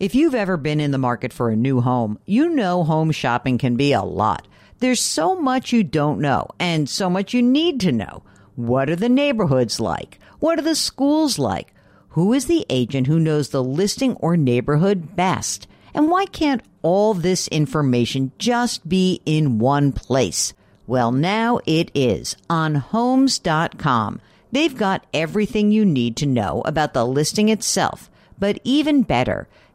If you've ever been in the market for a new home, you know home shopping can be a lot. There's so much you don't know and so much you need to know. What are the neighborhoods like? What are the schools like? Who is the agent who knows the listing or neighborhood best? And why can't all this information just be in one place? Well, now it is on homes.com. They've got everything you need to know about the listing itself, but even better,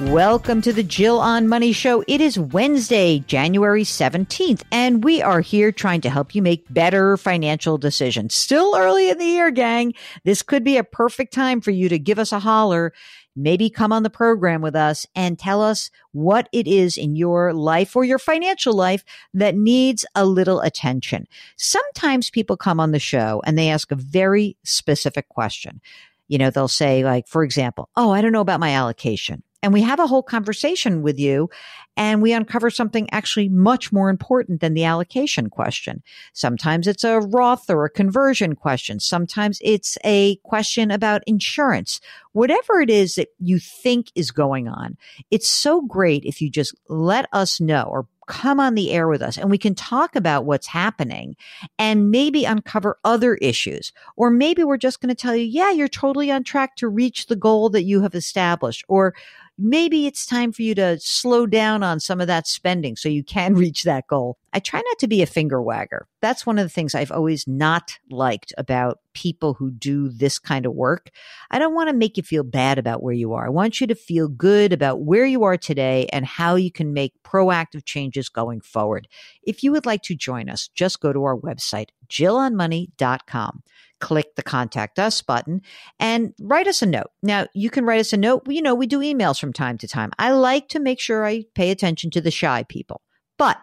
Welcome to the Jill on Money Show. It is Wednesday, January 17th, and we are here trying to help you make better financial decisions. Still early in the year, gang. This could be a perfect time for you to give us a holler. Maybe come on the program with us and tell us what it is in your life or your financial life that needs a little attention. Sometimes people come on the show and they ask a very specific question. You know, they'll say, like, for example, Oh, I don't know about my allocation and we have a whole conversation with you and we uncover something actually much more important than the allocation question. Sometimes it's a Roth or a conversion question. Sometimes it's a question about insurance. Whatever it is that you think is going on, it's so great if you just let us know or come on the air with us and we can talk about what's happening and maybe uncover other issues. Or maybe we're just going to tell you, yeah, you're totally on track to reach the goal that you have established. Or maybe it's time for you to slow down on some of that spending so you can reach that goal. I try not to be a finger wagger. That's one of the things I've always not liked about people who do this kind of work. I don't want to make you feel bad about where you are. I want you to feel good about where you are today and how you can make proactive changes going forward. If you would like to join us, just go to our website, jillonmoney.com click the contact us button and write us a note. Now, you can write us a note. You know, we do emails from time to time. I like to make sure I pay attention to the shy people, but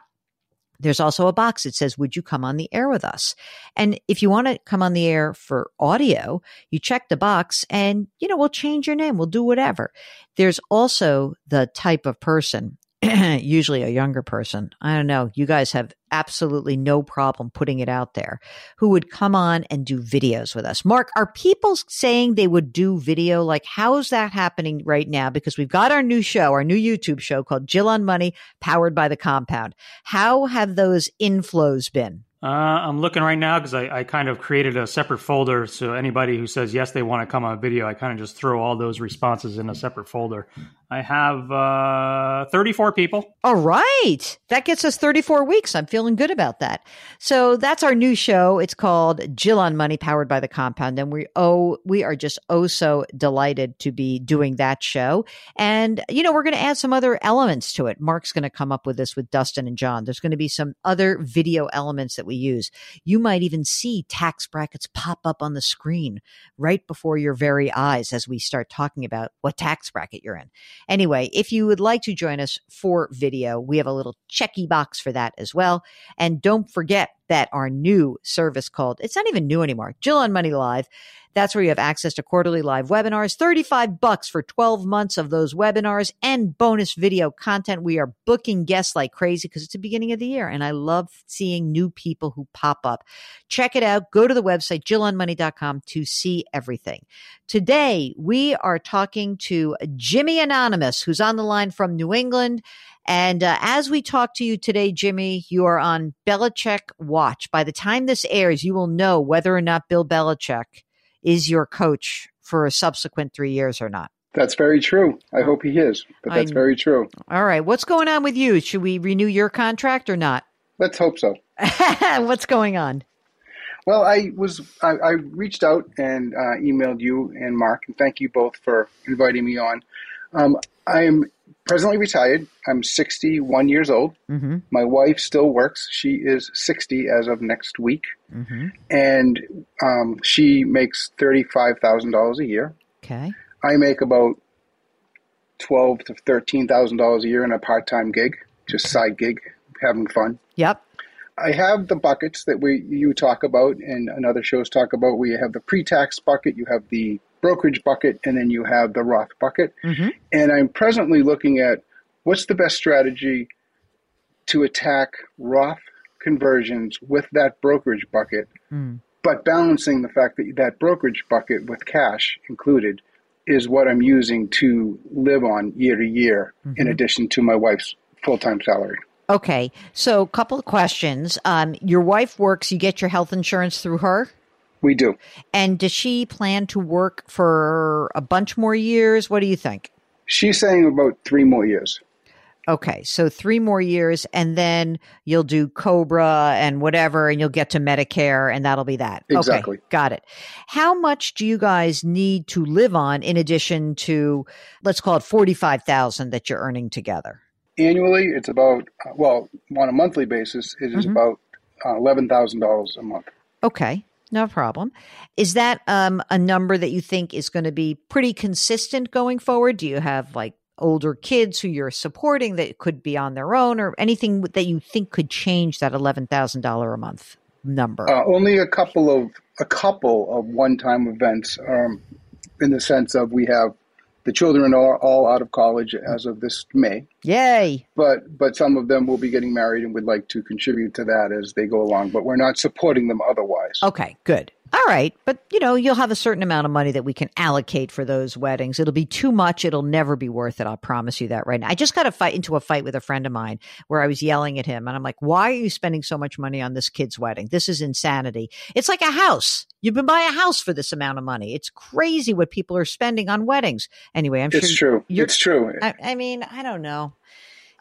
there's also a box that says, Would you come on the air with us? And if you want to come on the air for audio, you check the box and, you know, we'll change your name. We'll do whatever. There's also the type of person usually a younger person. I don't know. You guys have absolutely no problem putting it out there who would come on and do videos with us. Mark, are people saying they would do video? Like, how is that happening right now? Because we've got our new show, our new YouTube show called Jill on Money, powered by the compound. How have those inflows been? Uh, I'm looking right now because I, I, kind of created a separate folder. So anybody who says yes, they want to come on a video, I kind of just throw all those responses in a separate folder. I have uh, 34 people. All right. That gets us 34 weeks. I'm feeling good about that. So that's our new show. It's called Jill on Money, powered by the compound. And we oh, we are just oh so delighted to be doing that show. And, you know, we're going to add some other elements to it. Mark's going to come up with this with Dustin and John. There's going to be some other video elements that we use. You might even see tax brackets pop up on the screen right before your very eyes as we start talking about what tax bracket you're in. Anyway, if you would like to join us for video, we have a little checky box for that as well. And don't forget, bet our new service called, it's not even new anymore, Jill on Money Live. That's where you have access to quarterly live webinars, 35 bucks for 12 months of those webinars and bonus video content. We are booking guests like crazy because it's the beginning of the year and I love seeing new people who pop up. Check it out. Go to the website, jillonmoney.com to see everything. Today, we are talking to Jimmy Anonymous, who's on the line from New England. And uh, as we talk to you today, Jimmy, you are on Belichick Watch. By the time this airs, you will know whether or not Bill Belichick is your coach for a subsequent three years or not. That's very true. I hope he is, but that's I, very true. All right. What's going on with you? Should we renew your contract or not? Let's hope so. What's going on? Well, I was I, I reached out and uh, emailed you and Mark, and thank you both for inviting me on. Um, I am presently retired. I'm 61 years old. Mm-hmm. My wife still works. She is 60 as of next week, mm-hmm. and um, she makes thirty-five thousand dollars a year. Okay. I make about twelve to thirteen thousand dollars a year in a part-time gig, just side gig, having fun. Yep. I have the buckets that we you talk about and, another shows talk about. We have the pre-tax bucket. You have the brokerage bucket, and then you have the Roth bucket. Mm-hmm. And I'm presently looking at what's the best strategy to attack Roth conversions with that brokerage bucket, mm. but balancing the fact that that brokerage bucket with cash included is what I'm using to live on year to year, mm-hmm. in addition to my wife's full time salary. Okay, so a couple of questions. Um, your wife works; you get your health insurance through her. We do. And does she plan to work for a bunch more years? What do you think? She's saying about three more years. Okay, so three more years, and then you'll do Cobra and whatever, and you'll get to Medicare, and that'll be that. Exactly. Okay, got it. How much do you guys need to live on in addition to, let's call it forty-five thousand that you're earning together? Annually, it's about well, on a monthly basis, it is mm-hmm. about uh, eleven thousand dollars a month. Okay, no problem. Is that um, a number that you think is going to be pretty consistent going forward? Do you have like older kids who you're supporting that could be on their own or anything that you think could change that $11,000 a month number? Uh, only a couple of a couple of one-time events um, in the sense of we have the children are all out of college as of this May. Yay! But but some of them will be getting married and would like to contribute to that as they go along. But we're not supporting them otherwise. Okay, good. All right, but you know, you'll have a certain amount of money that we can allocate for those weddings. It'll be too much. It'll never be worth it. I'll promise you that right now. I just got to fight into a fight with a friend of mine where I was yelling at him and I'm like, "Why are you spending so much money on this kid's wedding? This is insanity. It's like a house. You've been buying a house for this amount of money. It's crazy what people are spending on weddings." Anyway, I'm it's sure It's true. It's true. I, I mean, I don't know.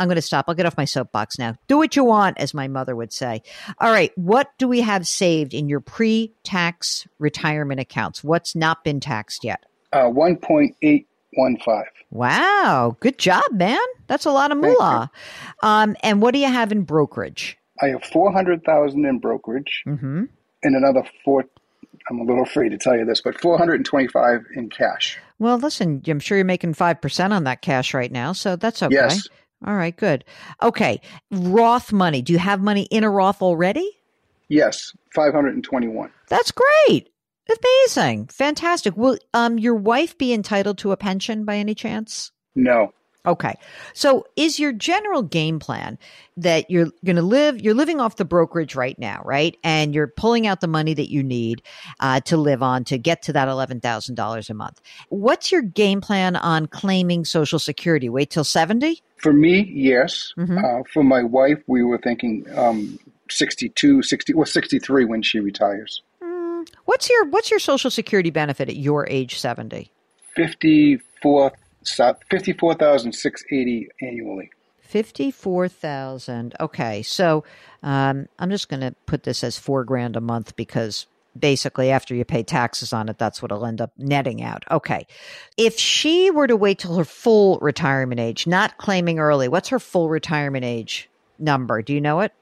I'm going to stop. I'll get off my soapbox now. Do what you want, as my mother would say. All right. What do we have saved in your pre tax retirement accounts? What's not been taxed yet? Uh, 1.815. Wow. Good job, man. That's a lot of moolah. Um, and what do you have in brokerage? I have 400000 in brokerage mm-hmm. and another four. I'm a little afraid to tell you this, but 425 in cash. Well, listen, I'm sure you're making 5% on that cash right now, so that's okay. Yes. All right, good. Okay, Roth money. Do you have money in a Roth already? Yes, 521. That's great. Amazing. Fantastic. Will um your wife be entitled to a pension by any chance? No. Okay. So is your general game plan that you're going to live, you're living off the brokerage right now, right? And you're pulling out the money that you need uh, to live on to get to that $11,000 a month. What's your game plan on claiming Social Security? Wait till 70? For me, yes. Mm-hmm. Uh, for my wife, we were thinking um, 62, 60, well, 63 when she retires. Mm, what's your What's your Social Security benefit at your age 70? 54 fifty-four thousand six eighty annually. Fifty-four thousand. Okay, so um, I'm just going to put this as four grand a month because basically after you pay taxes on it, that's what it'll end up netting out. Okay, if she were to wait till her full retirement age, not claiming early, what's her full retirement age number? Do you know it?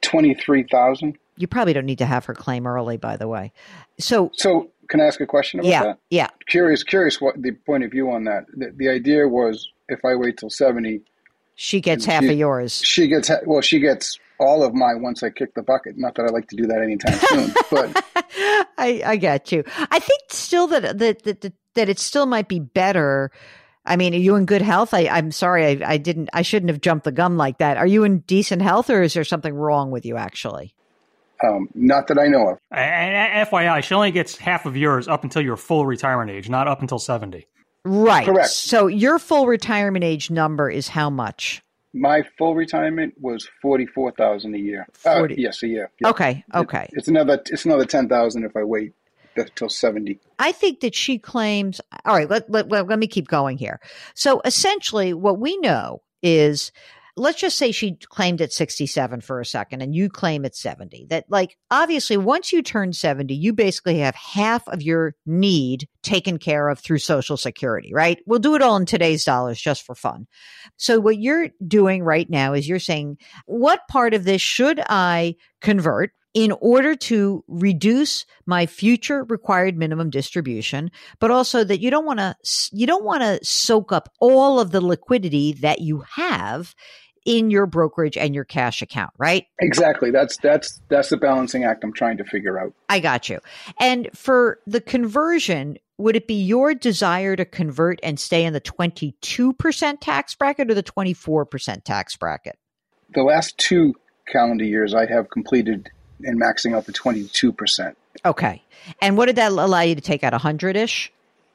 Twenty-three thousand. You probably don't need to have her claim early, by the way. So, so can I ask a question about yeah, that? Yeah. Curious, curious what the point of view on that. The, the idea was if I wait till 70, she gets half she, of yours. She gets, well, she gets all of my once I kick the bucket. Not that I like to do that anytime soon, but I, I get you. I think still that that that that it still might be better. I mean, are you in good health? I, I'm sorry, I, I didn't. I shouldn't have jumped the gun like that. Are you in decent health, or is there something wrong with you actually? Um, not that I know of. And FYI, she only gets half of yours up until your full retirement age, not up until 70. Right. Correct. So your full retirement age number is how much? My full retirement was forty four thousand a year. 40. Uh, yes, a year. Yeah. Okay. Okay. It's another. It's another ten thousand if I wait till seventy. I think that she claims. All right. Let, let, let, let me keep going here. So essentially, what we know is let's just say she claimed at 67 for a second and you claim at 70 that like obviously once you turn 70 you basically have half of your need taken care of through social security right? We'll do it all in today's dollars just for fun. So what you're doing right now is you're saying what part of this should i convert in order to reduce my future required minimum distribution but also that you don't want to you don't want to soak up all of the liquidity that you have in your brokerage and your cash account right Exactly. That's that's that's the balancing act I'm trying to figure out. i got you and for the conversion would it be your desire to convert and stay in the 22% tax bracket or the 24% tax bracket The last two calendar years, I have completed and maxing out the twenty two percent. okay and what did that allow you to take out 100ish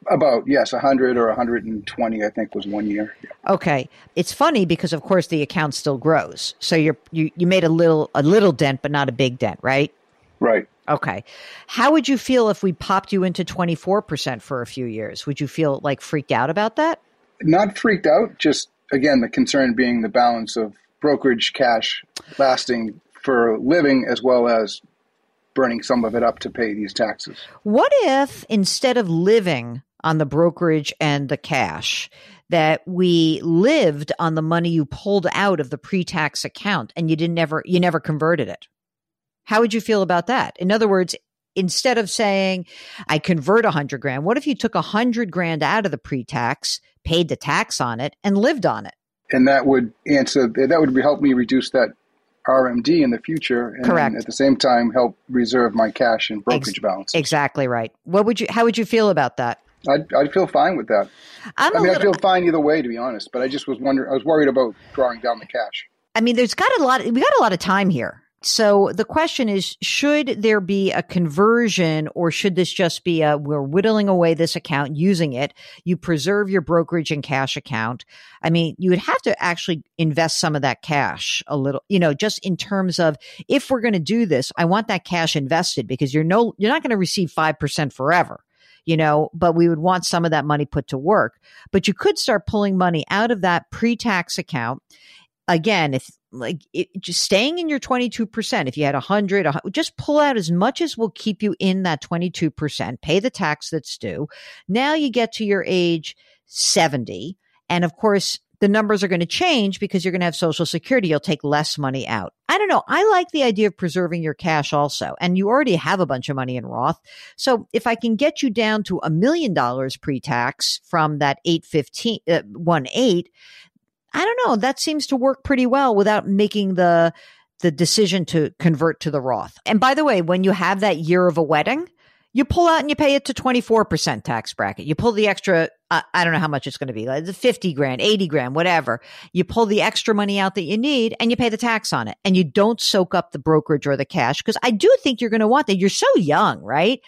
About yes, hundred or hundred and twenty. I think was one year. Okay. It's funny because of course the account still grows. So you're you, you made a little a little dent but not a big dent, right? Right. Okay. How would you feel if we popped you into 24% for a few years? Would you feel like freaked out about that? Not freaked out. Just again, the concern being the balance of brokerage cash lasting for living as well as burning some of it up to pay these taxes. What if instead of living on the brokerage and the cash that we lived on the money you pulled out of the pre-tax account and you didn't ever you never converted it? How would you feel about that? In other words, instead of saying I convert a hundred grand, what if you took a hundred grand out of the pre-tax, paid the tax on it, and lived on it? And that would answer that would help me reduce that RMD in the future, and Correct. at the same time help reserve my cash and brokerage Ex- balance. Exactly right. What would you? How would you feel about that? I'd, I'd feel fine with that. I'm I mean, I little, feel fine either way, to be honest. But I just was wondering. I was worried about drawing down the cash. I mean, there's got a lot. We got a lot of time here. So the question is, should there be a conversion or should this just be a, we're whittling away this account using it. You preserve your brokerage and cash account. I mean, you would have to actually invest some of that cash a little, you know, just in terms of if we're going to do this, I want that cash invested because you're no, you're not going to receive 5% forever you know, but we would want some of that money put to work. But you could start pulling money out of that pre tax account. Again, if like it, just staying in your 22%, if you had a hundred, just pull out as much as will keep you in that 22%, pay the tax that's due. Now you get to your age 70. And of course, the numbers are going to change because you're going to have social security. You'll take less money out. I don't know. I like the idea of preserving your cash also. And you already have a bunch of money in Roth. So if I can get you down to a million dollars pre tax from that 815, uh, 1 8, I don't know. That seems to work pretty well without making the, the decision to convert to the Roth. And by the way, when you have that year of a wedding, you pull out and you pay it to 24% tax bracket. You pull the extra, uh, I don't know how much it's going to be, like 50 grand, 80 grand, whatever. You pull the extra money out that you need and you pay the tax on it. And you don't soak up the brokerage or the cash because I do think you're going to want that. You're so young, right?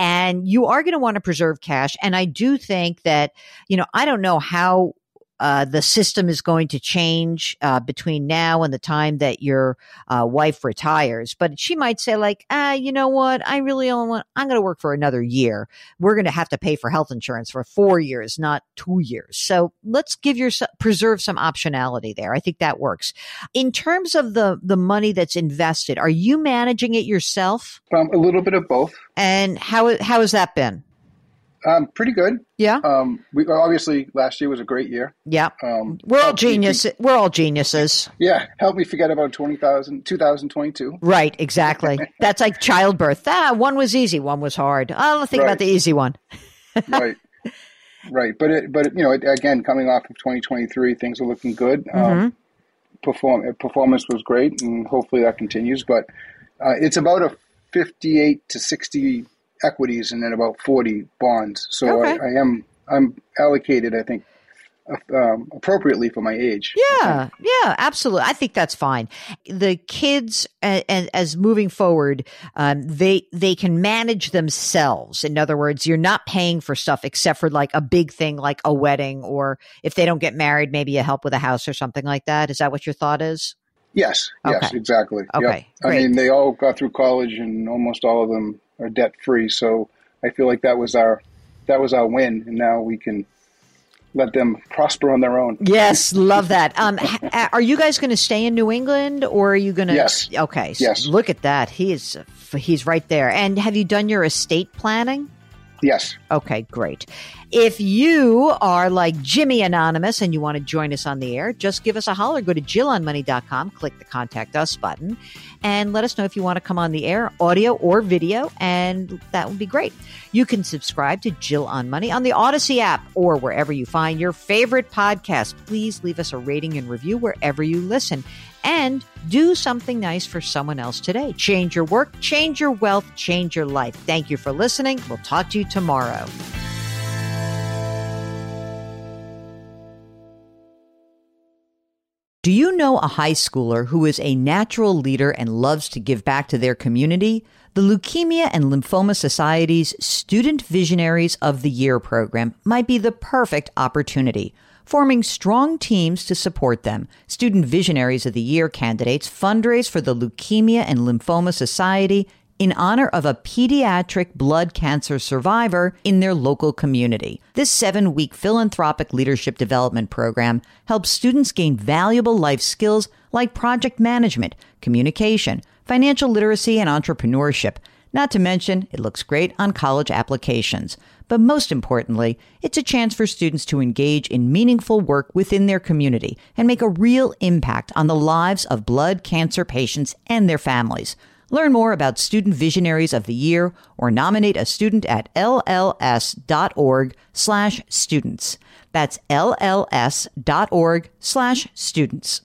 And you are going to want to preserve cash. And I do think that, you know, I don't know how uh, the system is going to change uh, between now and the time that your uh, wife retires. But she might say, like, ah, you know what? I really only want, I'm going to work for another year. We're going to have to pay for health insurance for four years, not two years. So let's give your, preserve some optionality there. I think that works. In terms of the, the money that's invested, are you managing it yourself? Um, a little bit of both. And how, how has that been? Um, pretty good. Yeah. Um, we obviously last year was a great year. Yeah. Um, We're all helped me genius. We're all geniuses. yeah, help me forget about 20,000, 2022. Right, exactly. That's like childbirth. Ah, one was easy, one was hard. I'll think about the easy one. right, right. But it, but you know, it, again, coming off of 2023, things are looking good. Mm-hmm. Um, perform performance was great, and hopefully that continues. But uh, it's about a 58 to 60 equities and then about 40 bonds. So Okay. I, I am I'm allocated, I think, um, appropriately for my age. Yeah, yeah, absolutely. I think that's fine. The kids, and, and as moving forward, um, they they can manage themselves. In other words, you're not paying for stuff except for like a big thing like a wedding, or if they don't get married, maybe a help with a house or something like that. Is that what your thought is? Yes, yes, Okay. exactly. Yep. Okay, I mean, they all got through college, and almost all of them are debt free. So I feel like that was our that was our win, and now we can let them prosper on their own. Yes, love that. Um, ha- are you guys going to stay in New England, or are you going to? Yes. Okay. so Yes. Look at that. He is. He's right there. And have you done your estate planning? Yes, Okay, great. If you are like Jimmy Anonymous and you want to join us on the air, just give us a holler. Go to JillOnMoney.com, click the contact us button, and let us know if you want to come on the air, audio or video, and that would be great. You can subscribe to Jill on Money on the Audacy app or wherever you find your favorite podcast. Please leave us a rating and review wherever you listen. And do something nice for someone else today. Change your work, change your wealth, change your life. Thank you for listening. We'll talk to you tomorrow. Do you know a high schooler who is a natural leader and loves to give back to their community? The Leukemia and Lymphoma Society's Student Visionaries of the Year program might be the perfect opportunity. Forming strong teams to support them, Student Visionaries of the Year candidates fundraise for the Leukemia and Lymphoma Society in honor of a pediatric blood cancer survivor in their local community. This seven week philanthropic leadership development program helps students gain valuable life skills like project management, communication, financial literacy, and entrepreneurship. Not to mention, it looks great on college applications. But most importantly, it's a chance for students to engage in meaningful work within their community and make a real impact on the lives of blood cancer patients and their families. Learn more about Student Visionaries of the Year or nominate a student at lls.org slash students. That's lls.org slash students.